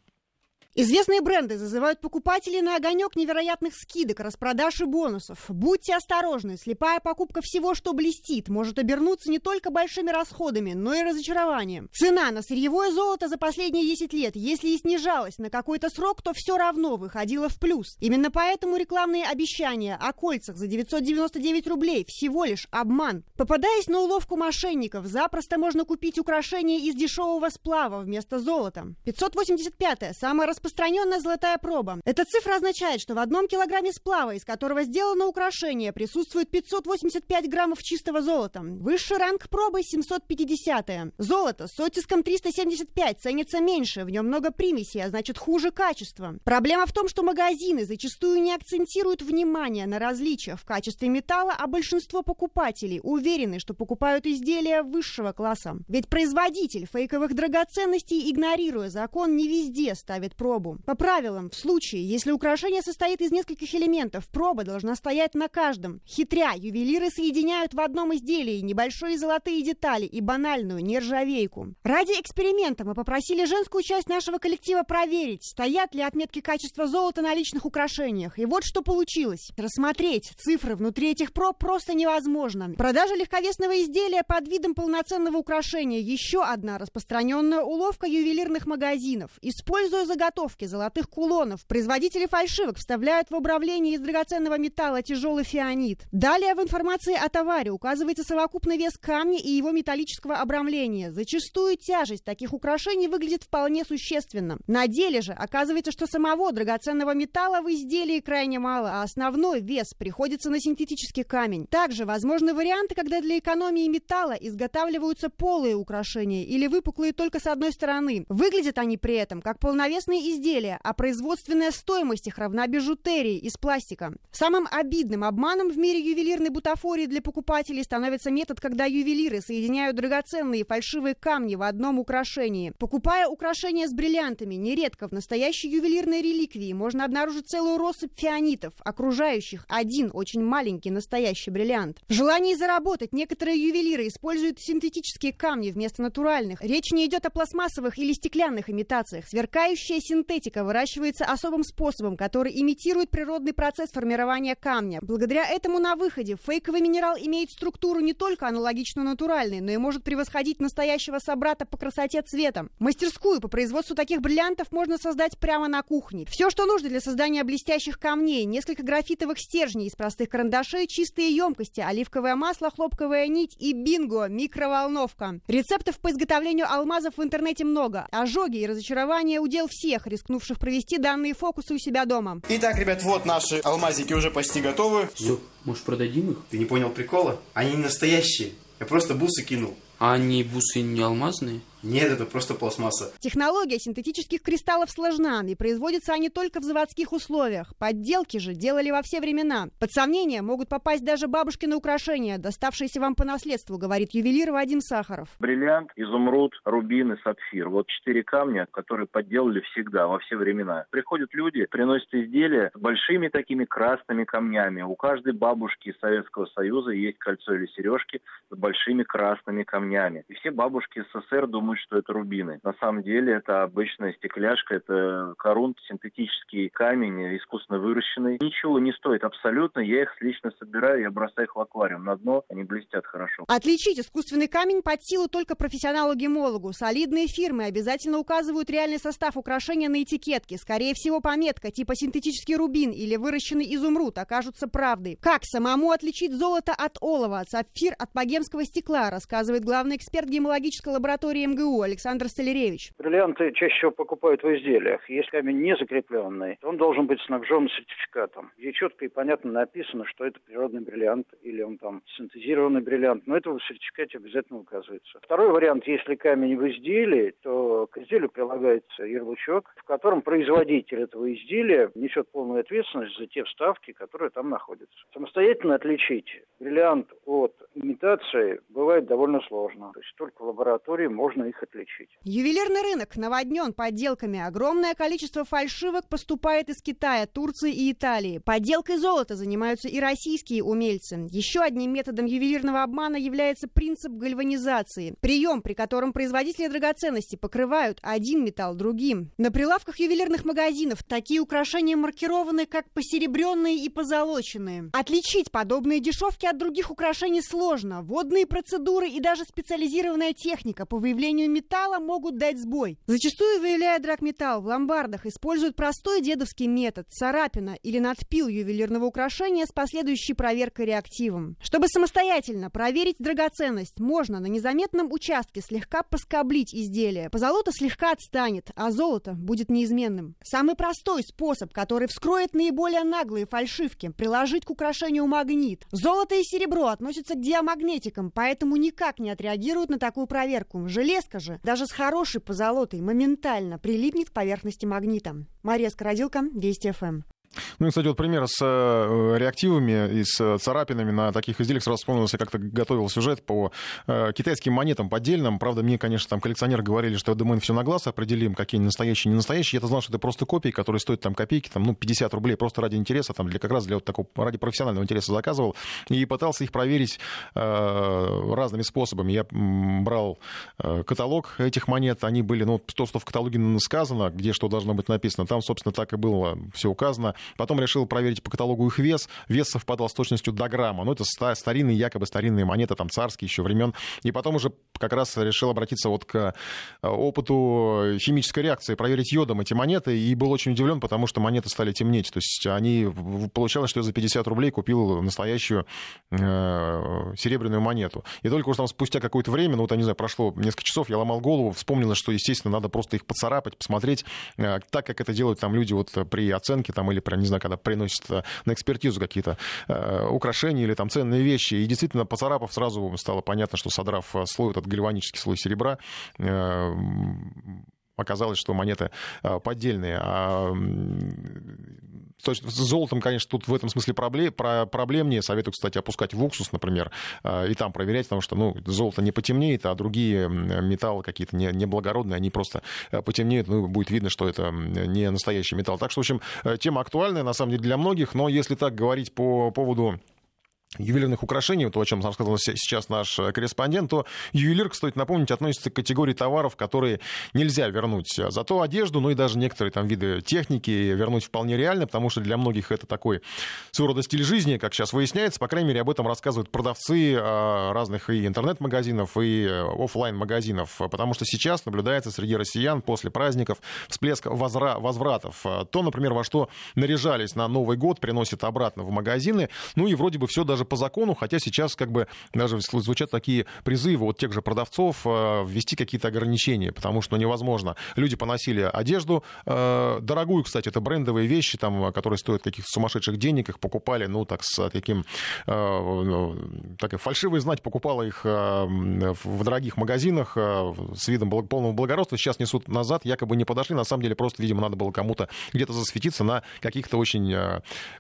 Известные бренды зазывают покупателей на огонек невероятных скидок, распродаж и бонусов. Будьте осторожны, слепая покупка всего, что блестит, может обернуться не только большими расходами, но и разочарованием. Цена на сырьевое золото за последние 10 лет, если и снижалась на какой-то срок, то все равно выходила в плюс. Именно поэтому рекламные обещания о кольцах за 999 рублей всего лишь обман. Попадаясь на уловку мошенников, запросто можно купить украшения из дешевого сплава вместо золота. 585 самая распространенная золотая проба. Эта цифра означает, что в одном килограмме сплава, из которого сделано украшение, присутствует 585 граммов чистого золота. Высший ранг пробы 750 -е. Золото с оттиском 375 ценится меньше, в нем много примесей, а значит хуже качества. Проблема в том, что магазины зачастую не акцентируют внимание на различиях в качестве металла, а большинство покупателей уверены, что покупают изделия высшего класса. Ведь производитель фейковых драгоценностей, игнорируя закон, не везде ставит пробу пробу. По правилам, в случае, если украшение состоит из нескольких элементов, проба должна стоять на каждом. Хитря, ювелиры соединяют в одном изделии небольшие золотые детали и банальную нержавейку. Ради эксперимента мы попросили женскую часть нашего коллектива проверить, стоят ли отметки качества золота на личных украшениях. И вот что получилось. Рассмотреть цифры внутри этих проб просто невозможно. Продажа легковесного изделия под видом полноценного украшения – еще одна распространенная уловка ювелирных магазинов. Используя заготовки заготовки золотых кулонов производители фальшивок вставляют в обравление из драгоценного металла тяжелый фианит. Далее в информации о товаре указывается совокупный вес камня и его металлического обрамления. Зачастую тяжесть таких украшений выглядит вполне существенно. На деле же оказывается, что самого драгоценного металла в изделии крайне мало, а основной вес приходится на синтетический камень. Также возможны варианты, когда для экономии металла изготавливаются полые украшения или выпуклые только с одной стороны. Выглядят они при этом как полновесные изделия, а производственная стоимость их равна бижутерии из пластика. Самым обидным обманом в мире ювелирной бутафории для покупателей становится метод, когда ювелиры соединяют драгоценные фальшивые камни в одном украшении. Покупая украшения с бриллиантами, нередко в настоящей ювелирной реликвии можно обнаружить целую россыпь фианитов, окружающих один очень маленький настоящий бриллиант. В желании заработать некоторые ювелиры используют синтетические камни вместо натуральных. Речь не идет о пластмассовых или стеклянных имитациях. Сверкающая синтетика выращивается особым способом, который имитирует природный процесс формирования камня. Благодаря этому на выходе фейковый минерал имеет структуру не только аналогичную натуральной, но и может превосходить настоящего собрата по красоте цветом. Мастерскую по производству таких бриллиантов можно создать прямо на кухне. Все, что нужно для создания блестящих камней, несколько графитовых стержней из простых карандашей, чистые емкости, оливковое масло, хлопковая нить и бинго, микроволновка. Рецептов по изготовлению алмазов в интернете много. Ожоги и разочарования удел всех, рискнувших провести данные фокусы у себя дома. Итак, ребят, вот наши алмазики уже почти готовы. Все, может продадим их? Ты не понял прикола? Они не настоящие. Я просто бусы кинул. А они бусы не алмазные? Нет, это просто пластмасса. Технология синтетических кристаллов сложна, и производятся они только в заводских условиях. Подделки же делали во все времена. Под сомнение могут попасть даже бабушкины украшения, доставшиеся вам по наследству, говорит ювелир Вадим Сахаров. Бриллиант, изумруд, рубин и сапфир. Вот четыре камня, которые подделали всегда, во все времена. Приходят люди, приносят изделия с большими такими красными камнями. У каждой бабушки Советского Союза есть кольцо или сережки с большими красными камнями. И все бабушки СССР думают, думают, что это рубины. На самом деле это обычная стекляшка, это корунт, синтетический камень, искусственно выращенный. Ничего не стоит абсолютно. Я их лично собираю, я бросаю их в аквариум на дно, они блестят хорошо. Отличить искусственный камень под силу только профессионалу-гемологу. Солидные фирмы обязательно указывают реальный состав украшения на этикетке. Скорее всего, пометка типа синтетический рубин или выращенный изумруд окажутся правдой. Как самому отличить золото от олова, сапфир от богемского стекла, рассказывает главный эксперт гемологической лаборатории МГУ МГУ Александр Столяревич. Бриллианты чаще всего покупают в изделиях. Если камень не закрепленный, он должен быть снабжен сертификатом, где четко и понятно написано, что это природный бриллиант или он там синтезированный бриллиант. Но это в сертификате обязательно указывается. Второй вариант, если камень в изделии, то к изделию прилагается ярлычок, в котором производитель этого изделия несет полную ответственность за те вставки, которые там находятся. Самостоятельно отличить бриллиант от имитации бывает довольно сложно. То есть только в лаборатории можно их отличить. Ювелирный рынок наводнен подделками. Огромное количество фальшивок поступает из Китая, Турции и Италии. Подделкой золота занимаются и российские умельцы. Еще одним методом ювелирного обмана является принцип гальванизации. Прием, при котором производители драгоценностей покрывают один металл другим. На прилавках ювелирных магазинов такие украшения маркированы как посеребренные и позолоченные. Отличить подобные дешевки от других украшений сложно. Водные процедуры и даже специализированная техника по выявлению металла могут дать сбой. Зачастую, выявляя драгметалл в ломбардах, используют простой дедовский метод – царапина или надпил ювелирного украшения с последующей проверкой реактивом. Чтобы самостоятельно проверить драгоценность, можно на незаметном участке слегка поскоблить изделие. Позолота слегка отстанет, а золото будет неизменным. Самый простой способ, который вскроет наиболее наглые фальшивки – приложить к украшению магнит. Золото и серебро относятся к диамагнетикам, поэтому никак не отреагируют на такую проверку. Железка же, даже с хорошей позолотой, моментально прилипнет к поверхности магнита. Мария Скородилка, Вести ФМ. Ну и, кстати, вот пример с э, реактивами и с царапинами на таких изделиях сразу вспомнился, как-то готовил сюжет по э, китайским монетам поддельным. Правда, мне, конечно, там коллекционеры говорили, что да мы все на глаз определим, какие настоящие, не настоящие. Я-то знал, что это просто копии, которые стоят там копейки, там, ну, 50 рублей просто ради интереса, там, для, как раз для вот такого, ради профессионального интереса заказывал. И пытался их проверить э, разными способами. Я брал э, каталог этих монет, они были, ну, то, что в каталоге сказано, где что должно быть написано, там, собственно, так и было все указано. Потом решил проверить по каталогу их вес. Вес совпадал с точностью до грамма. Ну, это старинные, якобы старинные монеты, там, царские еще времен. И потом уже как раз решил обратиться вот к э, опыту химической реакции, проверить йодом эти монеты. И был очень удивлен, потому что монеты стали темнеть. То есть они... Получалось, что я за 50 рублей купил настоящую э, серебряную монету. И только уже там спустя какое-то время, ну, вот, я не знаю, прошло несколько часов, я ломал голову, вспомнил, что, естественно, надо просто их поцарапать, посмотреть, э, так, как это делают там люди вот при оценке там или при не знаю, когда приносят на экспертизу какие-то э, украшения или там ценные вещи. И действительно, поцарапав, сразу стало понятно, что содрав э, слой, этот гальванический слой серебра, э, оказалось, что монеты поддельные. А с золотом, конечно, тут в этом смысле проблем, про, проблемнее. Советую, кстати, опускать в уксус, например, э, и там проверять, потому что ну, золото не потемнеет, а другие металлы какие-то неблагородные, они просто э, потемнеют, ну, будет видно, что это не настоящий металл. Так что, в общем, тема актуальная, на самом деле, для многих, но если так говорить по поводу ювелирных украшений, то, о чем рассказал сейчас наш э, корреспондент, то ювелирка, стоит напомнить, относится к категории товаров, которые нельзя вернуть. Зато одежду, ну и даже некоторые там виды техники вернуть вполне реально, потому что для многих это такой своего рода стиль жизни, как сейчас выясняется. По крайней мере, об этом рассказывают продавцы а, разных и интернет-магазинов, и э, офлайн магазинов потому что сейчас наблюдается среди россиян после праздников всплеск возра... возвратов. То, например, во что наряжались на Новый год, приносят обратно в магазины, ну и вроде бы все даже даже по закону, хотя сейчас как бы даже звучат такие призывы от тех же продавцов э, ввести какие-то ограничения, потому что невозможно. Люди поносили одежду, э, дорогую, кстати, это брендовые вещи, там, которые стоят каких-то сумасшедших денег, их покупали, ну, так, с таким, ну, так и фальшивой знать, покупала их в дорогих магазинах с видом полного благородства, сейчас несут назад, якобы не подошли, на самом деле просто, видимо, надо было кому-то где-то засветиться на каких-то очень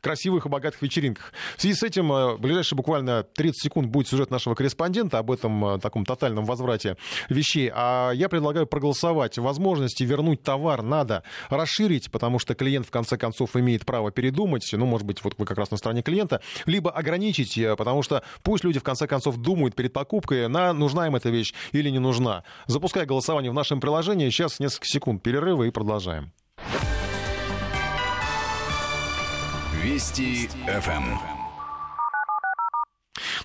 красивых и богатых вечеринках. В связи с этим, ближайшие буквально 30 секунд будет сюжет нашего корреспондента об этом таком тотальном возврате вещей. А я предлагаю проголосовать. Возможности вернуть товар надо расширить, потому что клиент в конце концов имеет право передумать. Ну, может быть, вот вы как раз на стороне клиента. Либо ограничить, э, потому что пусть люди в конце концов думают перед покупкой, на, нужна им эта вещь или не нужна. Запускай голосование в нашем приложении. Сейчас несколько секунд перерыва и продолжаем. Вести ФМ.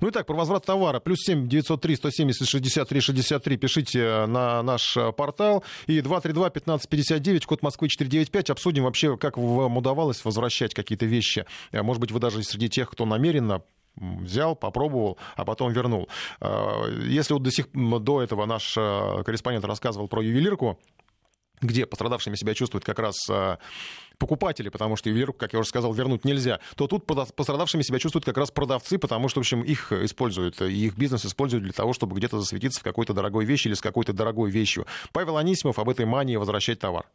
Ну и так, про возврат товара. Плюс 7 903 170 63 63. Пишите на наш э, портал. И 232 15 59, код Москвы 495. Обсудим вообще, как вам удавалось возвращать какие-то вещи. Э, может быть, вы даже среди тех, кто намеренно взял, попробовал, а потом вернул. Э, если вот до, сих, до этого наш корреспондент рассказывал про ювелирку, где пострадавшими себя чувствуют как раз а, покупатели, потому что ювелирку, как я уже сказал, вернуть нельзя, то тут пострадавшими себя чувствуют как раз продавцы, потому что, в общем, их используют, их бизнес используют для того, чтобы где-то засветиться в какой-то дорогой вещи или с какой-то дорогой вещью. Павел Анисимов об этой мании возвращать товар.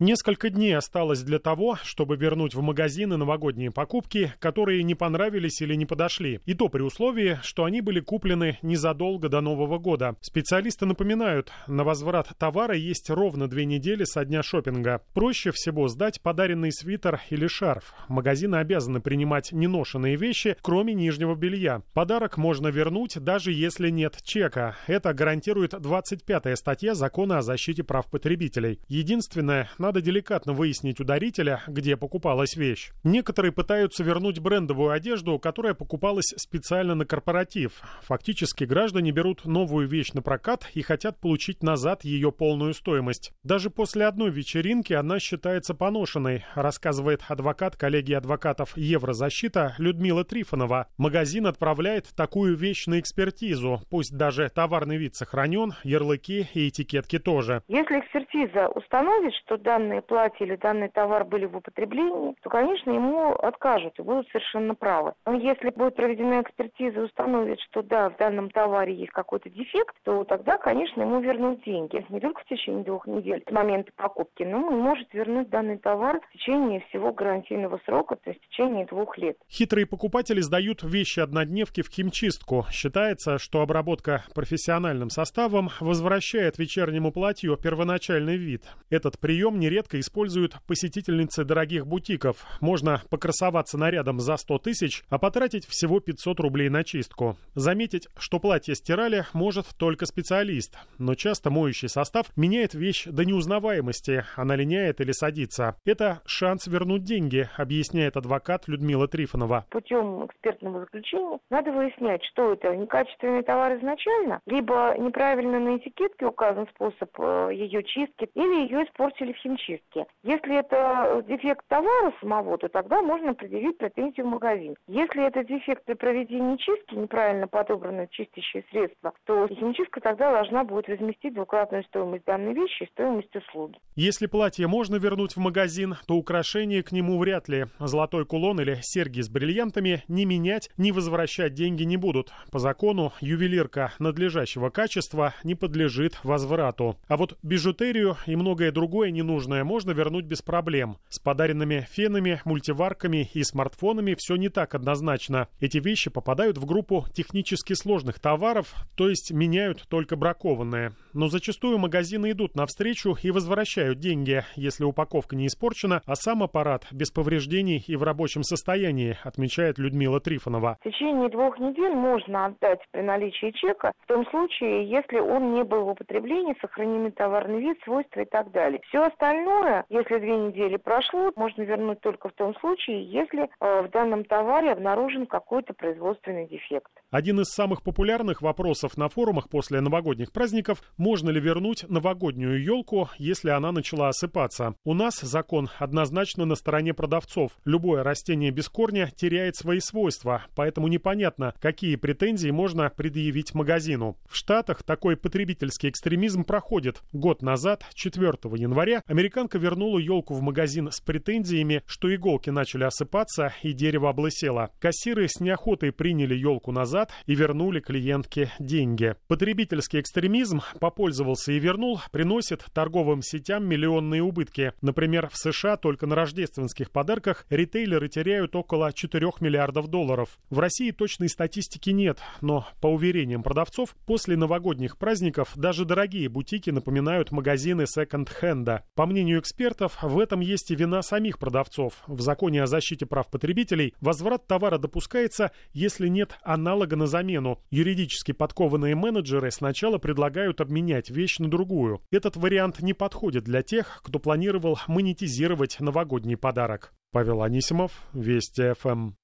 Несколько дней осталось для того, чтобы вернуть в магазины новогодние покупки, которые не понравились или не подошли. И то при условии, что они были куплены незадолго до Нового года. Специалисты напоминают, на возврат товара есть ровно две недели со дня шопинга. Проще всего сдать подаренный свитер или шарф. Магазины обязаны принимать неношенные вещи, кроме нижнего белья. Подарок можно вернуть, даже если нет чека. Это гарантирует 25-я статья Закона о защите прав потребителей. Единственное, на надо деликатно выяснить у дарителя, где покупалась вещь. Некоторые пытаются вернуть брендовую одежду, которая покупалась специально на корпоратив. Фактически граждане берут новую вещь на прокат и хотят получить назад ее полную стоимость. Даже после одной вечеринки она считается поношенной, рассказывает адвокат коллегии адвокатов Еврозащита Людмила Трифонова. Магазин отправляет такую вещь на экспертизу, пусть даже товарный вид сохранен, ярлыки и этикетки тоже. Если экспертиза установит, что да, данное платье или данный товар были в употреблении, то, конечно, ему откажут и будут совершенно правы. Но если будет проведена экспертиза и установит, что да, в данном товаре есть какой-то дефект, то тогда, конечно, ему вернут деньги. Не только в течение двух недель с момента покупки, но он может вернуть данный товар в течение всего гарантийного срока, то есть в течение двух лет. Хитрые покупатели сдают вещи-однодневки в химчистку. Считается, что обработка профессиональным составом возвращает вечернему платью первоначальный вид. Этот прием не нередко используют посетительницы дорогих бутиков. Можно покрасоваться нарядом за 100 тысяч, а потратить всего 500 рублей на чистку. Заметить, что платье стирали, может только специалист. Но часто моющий состав меняет вещь до неузнаваемости, она линяет или садится. Это шанс вернуть деньги, объясняет адвокат Людмила Трифонова. Путем экспертного заключения надо выяснять, что это некачественный товар изначально, либо неправильно на этикетке указан способ э, ее чистки, или ее испортили в химчистке химчистки. Если это дефект товара самого, то тогда можно предъявить претензию в магазин. Если это дефект при проведении чистки, неправильно подобрано чистящее средство, то химчистка тогда должна будет возместить двукратную стоимость данной вещи и стоимость услуги. Если платье можно вернуть в магазин, то украшения к нему вряд ли. Золотой кулон или серьги с бриллиантами ни менять, ни возвращать деньги не будут. По закону ювелирка надлежащего качества не подлежит возврату. А вот бижутерию и многое другое не нужно нужное можно вернуть без проблем. С подаренными фенами, мультиварками и смартфонами все не так однозначно. Эти вещи попадают в группу технически сложных товаров, то есть меняют только бракованные. Но зачастую магазины идут навстречу и возвращают деньги, если упаковка не испорчена, а сам аппарат без повреждений и в рабочем состоянии, отмечает Людмила Трифонова. В течение двух недель можно отдать при наличии чека, в том случае, если он не был в употреблении, сохранены товарный вид, свойства и так далее. Все остальное остальное, если две недели прошло, можно вернуть только в том случае, если э, в данном товаре обнаружен какой-то производственный дефект. Один из самых популярных вопросов на форумах после новогодних праздников – можно ли вернуть новогоднюю елку, если она начала осыпаться. У нас закон однозначно на стороне продавцов. Любое растение без корня теряет свои свойства, поэтому непонятно, какие претензии можно предъявить магазину. В Штатах такой потребительский экстремизм проходит. Год назад, 4 января, американка вернула елку в магазин с претензиями, что иголки начали осыпаться и дерево облысело. Кассиры с неохотой приняли елку назад и вернули клиентке деньги. Потребительский экстремизм попользовался и вернул, приносит торговым сетям миллионные убытки. Например, в США только на рождественских подарках ритейлеры теряют около 4 миллиардов долларов. В России точной статистики нет, но, по уверениям продавцов, после новогодних праздников даже дорогие бутики напоминают магазины секонд-хенда. По мнению экспертов, в этом есть и вина самих продавцов. В законе о защите прав потребителей возврат товара допускается, если нет аналога на замену. Юридически подкованные менеджеры сначала предлагают обменять вещь на другую. Этот вариант не подходит для тех, кто планировал монетизировать новогодний подарок. Павел Анисимов, Вести ФМ.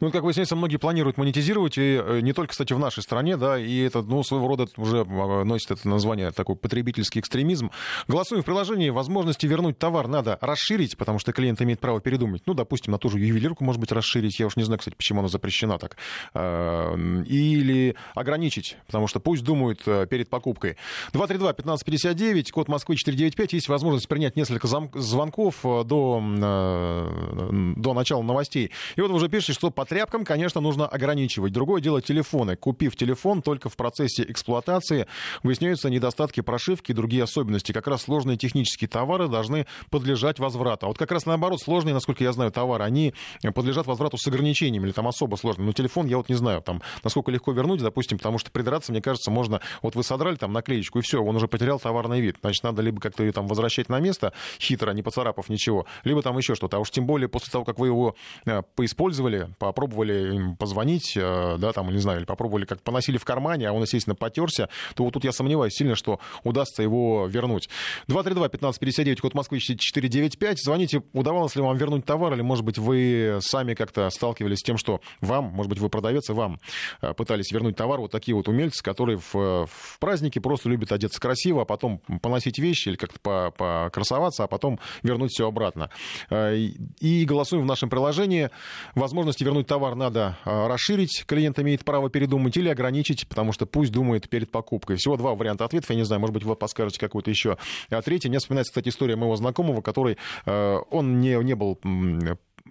Ну, как выясняется, многие планируют монетизировать, и э, не только, кстати, в нашей стране, да, и это, ну, своего рода уже а, носит это название такой потребительский экстремизм. Голосуем в приложении, возможности вернуть товар надо расширить, потому что клиент имеет право передумать. Ну, допустим, на ту же ювелирку, может быть, расширить, я уж не знаю, кстати, почему она запрещена так. А, или ограничить, потому что пусть думают э, перед покупкой. 232-1559, код Москвы 495, есть возможность принять несколько звонков э, до, до начала новостей. И вот уже пишете, что по тряпкам, конечно, нужно ограничивать. Другое дело телефоны. Купив телефон, только в процессе эксплуатации выясняются недостатки прошивки и другие особенности. Как раз сложные технические товары должны подлежать возврату. А вот как раз наоборот, сложные, насколько я знаю, товары, они подлежат возврату с ограничениями или там особо сложные. Но телефон я вот не знаю, там, насколько легко вернуть, допустим, потому что придраться, мне кажется, можно... Вот вы содрали там наклеечку, и все, он уже потерял товарный вид. Значит, надо либо как-то ее там возвращать на место, хитро, не поцарапав ничего, либо там еще что-то. А уж тем более после того, как вы его э, поиспользовали, попробовали позвонить, э, да, там, не знаю, или попробовали как поносили в кармане, а он, естественно, потерся, то вот тут я сомневаюсь сильно, что удастся его вернуть. 232-1559, код Москвы 495. Звоните, удавалось ли вам вернуть товар, или, может быть, вы сами как-то сталкивались с тем, что вам, может быть, вы продавец, и вам э, пытались вернуть товар. Вот такие вот умельцы, которые в, в праздники просто любят одеться красиво, а потом поносить вещи или как-то покрасоваться, а потом вернуть все обратно. Э, и голосуем в нашем приложении. Возможности вернуть товар надо а, расширить, клиент имеет право передумать, или ограничить, потому что пусть думает перед покупкой. Всего два варианта ответов, я не знаю, может быть, вы подскажете какой-то еще а третий. Мне вспоминается, кстати, история моего знакомого, который, а, он не, не был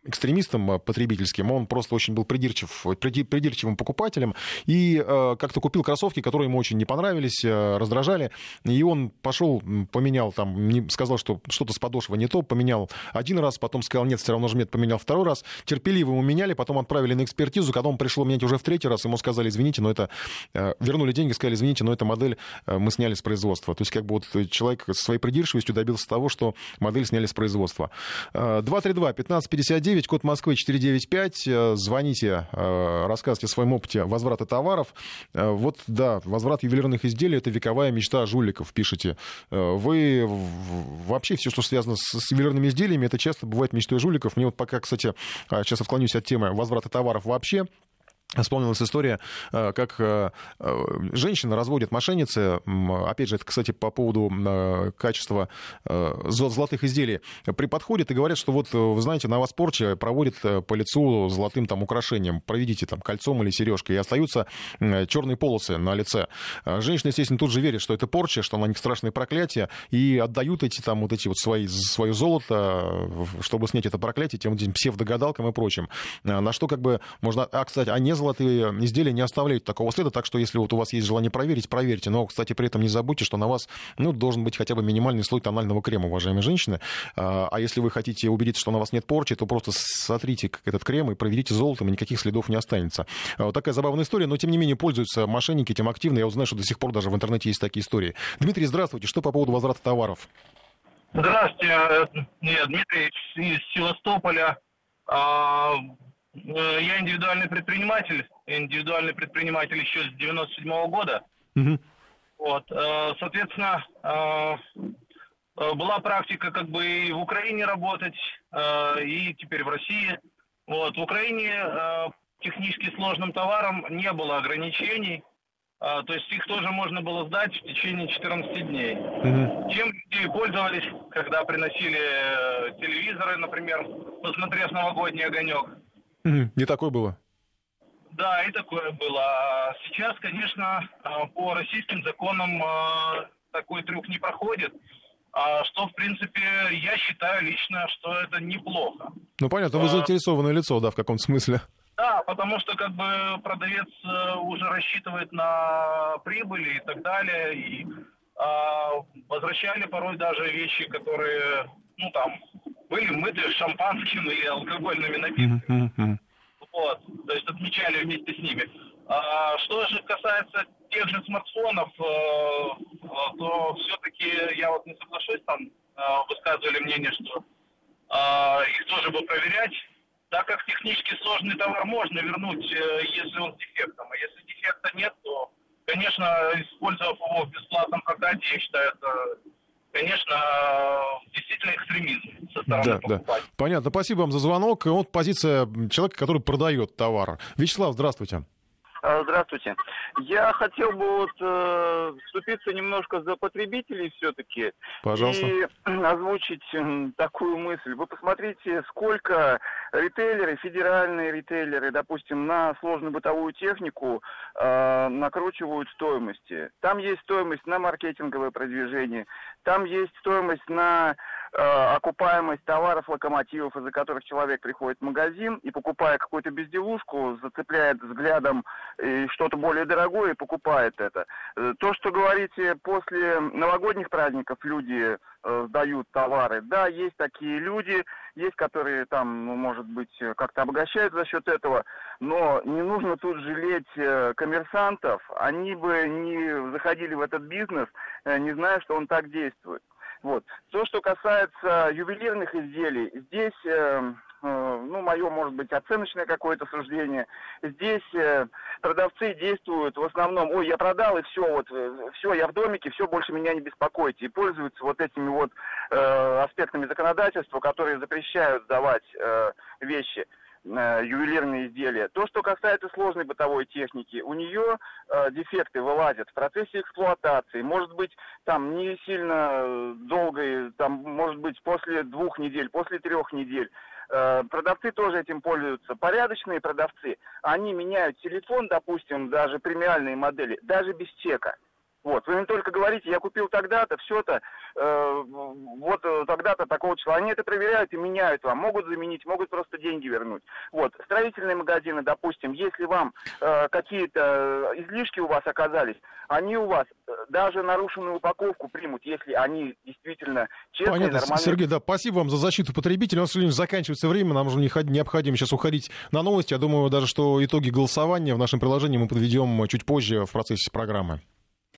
экстремистом э, потребительским, он просто очень был придирчив, придирчивым покупателем и э, как-то купил кроссовки, которые ему очень не понравились, э, раздражали, и он пошел, поменял там, сказал, что что-то с подошвой не то, поменял один раз, потом сказал, нет, все равно жмет, поменял второй раз, терпеливо ему меняли, потом отправили на экспертизу, когда он пришел менять уже в третий раз, ему сказали, извините, но это, вернули деньги, сказали, извините, но эта модель мы сняли с производства. То есть как бы вот человек со своей придирчивостью добился того, что модель сняли с производства. 232 1559 9, код Москвы 495. Э, звоните, э, рассказывайте о своем опыте возврата товаров. Э, вот, да, возврат ювелирных изделий — это вековая мечта жуликов, пишете. Вы вообще все, что связано с ювелирными изделиями, это часто бывает мечтой жуликов. Мне вот пока, кстати, сейчас отклонюсь от темы возврата товаров вообще, Вспомнилась история, э, как э, э, женщина разводит мошенницы. Опять же, это, кстати, по поводу качества золотых изделий. Приподходит и говорят, что вот, вы знаете, на вас порча проводит по лицу золотым там украшением. Проведите там кольцом или сережкой. И остаются черные полосы на лице. Женщина, естественно, тут же верит, что это порча, что на них страшное проклятие. И отдают эти там вот эти вот свои, свое золото, чтобы снять это проклятие, тем псевдогадалкам и прочим. На что как бы можно... А, кстати, а не золотые изделия не оставляют такого следа, так что если вот у вас есть желание проверить, проверьте. Но, кстати, при этом не забудьте, что на вас ну, должен быть хотя бы минимальный слой тонального крема, уважаемые женщины. А, а если вы хотите убедиться, что на вас нет порчи, то просто сотрите этот крем и проверите золотом, и никаких следов не останется. А, вот такая забавная история, но тем не менее пользуются мошенники этим активно. Я вот знаю, что до сих пор даже в интернете есть такие истории. Дмитрий, здравствуйте. Что по поводу возврата товаров? Здравствуйте, я Дмитрий из Севастополя. Э, я индивидуальный предприниматель, индивидуальный предприниматель еще с 97 -го года. Угу. Вот, э, соответственно, э, была практика как бы и в Украине работать, и теперь в России. Вот, в Украине технически сложным товарам не было ограничений. То есть их тоже можно было сдать в течение 14 дней. Угу. Чем люди пользовались, когда приносили телевизоры, например, посмотрев новогодний огонек? Не такое было? Да, и такое было. А сейчас, конечно, а, по российским законам а, такой трюк не проходит. Что, в принципе, я считаю лично, что это неплохо. Ну, понятно, вы заинтересованное лицо, да, в каком-то смысле. Да, потому что как бы продавец э, уже рассчитывает на прибыли и так далее, и э, возвращали порой даже вещи, которые, ну там, были мыты шампанским или алкогольными напитками. Mm-hmm. Вот, то есть отмечали вместе с ними. А, что же касается тех же смартфонов, э, э то все-таки я вот не соглашусь, там э, высказывали мнение, что их тоже бы проверять так как технически сложный товар можно вернуть, если он с дефектом. А если дефекта нет, то, конечно, использовав его в бесплатном прокате, я считаю, это конечно, действительно экстремизм со стороны да, покупателя. Да. Понятно. Спасибо вам за звонок. Вот позиция человека, который продает товар. Вячеслав, здравствуйте. А, здравствуйте. Я хотел бы вот э, вступиться немножко за потребителей все-таки. Пожалуйста. И озвучить э, такую мысль. Вы посмотрите, сколько ритейлеры, федеральные ритейлеры, допустим, на сложную бытовую технику э, накручивают стоимости. Там есть стоимость на маркетинговое продвижение, там есть стоимость на окупаемость товаров, локомотивов, из-за которых человек приходит в магазин и, покупая какую-то безделушку, зацепляет взглядом что-то более дорогое и покупает это. Э, то, что говорите, после новогодних праздников люди э, сдают товары, да, есть такие люди, есть, которые там, ну, может быть, как-то обогащают за счет этого, но не нужно тут жалеть коммерсантов, они бы не заходили в этот бизнес, не зная, что он так действует. Вот. То, что касается ювелирных изделий, здесь, э, э, ну, мое, может быть, оценочное какое-то суждение, здесь э, продавцы действуют в основном, ой, я продал, и все, вот, э, все, я в домике, все, больше меня не беспокойте, и пользуются вот этими вот э, аспектами законодательства, которые запрещают сдавать э, вещи. Э, ювелирные изделия. То, что касается сложной бытовой техники, у нее э, дефекты вылазят в процессе эксплуатации. Может быть, там не сильно э, долго, там, может быть, после двух недель, после трех недель. Э, продавцы тоже этим пользуются. Порядочные продавцы, они меняют телефон, допустим, даже премиальные модели, даже без чека. Вот, вы мне только говорите, я купил тогда-то, все-то, э, вот э, тогда-то такого числа. Они это проверяют и меняют вам. Могут заменить, могут просто деньги вернуть. Вот, строительные магазины, допустим, если вам э, какие-то излишки у вас оказались, они у вас э, даже нарушенную упаковку примут, если они действительно честные, Понятно, нормальные. Сергей, да, спасибо вам за защиту потребителя. У нас, к сожалению, заканчивается время, нам уже необходимо сейчас уходить на новости. Я думаю даже, что итоги голосования в нашем приложении мы подведем чуть позже в процессе программы.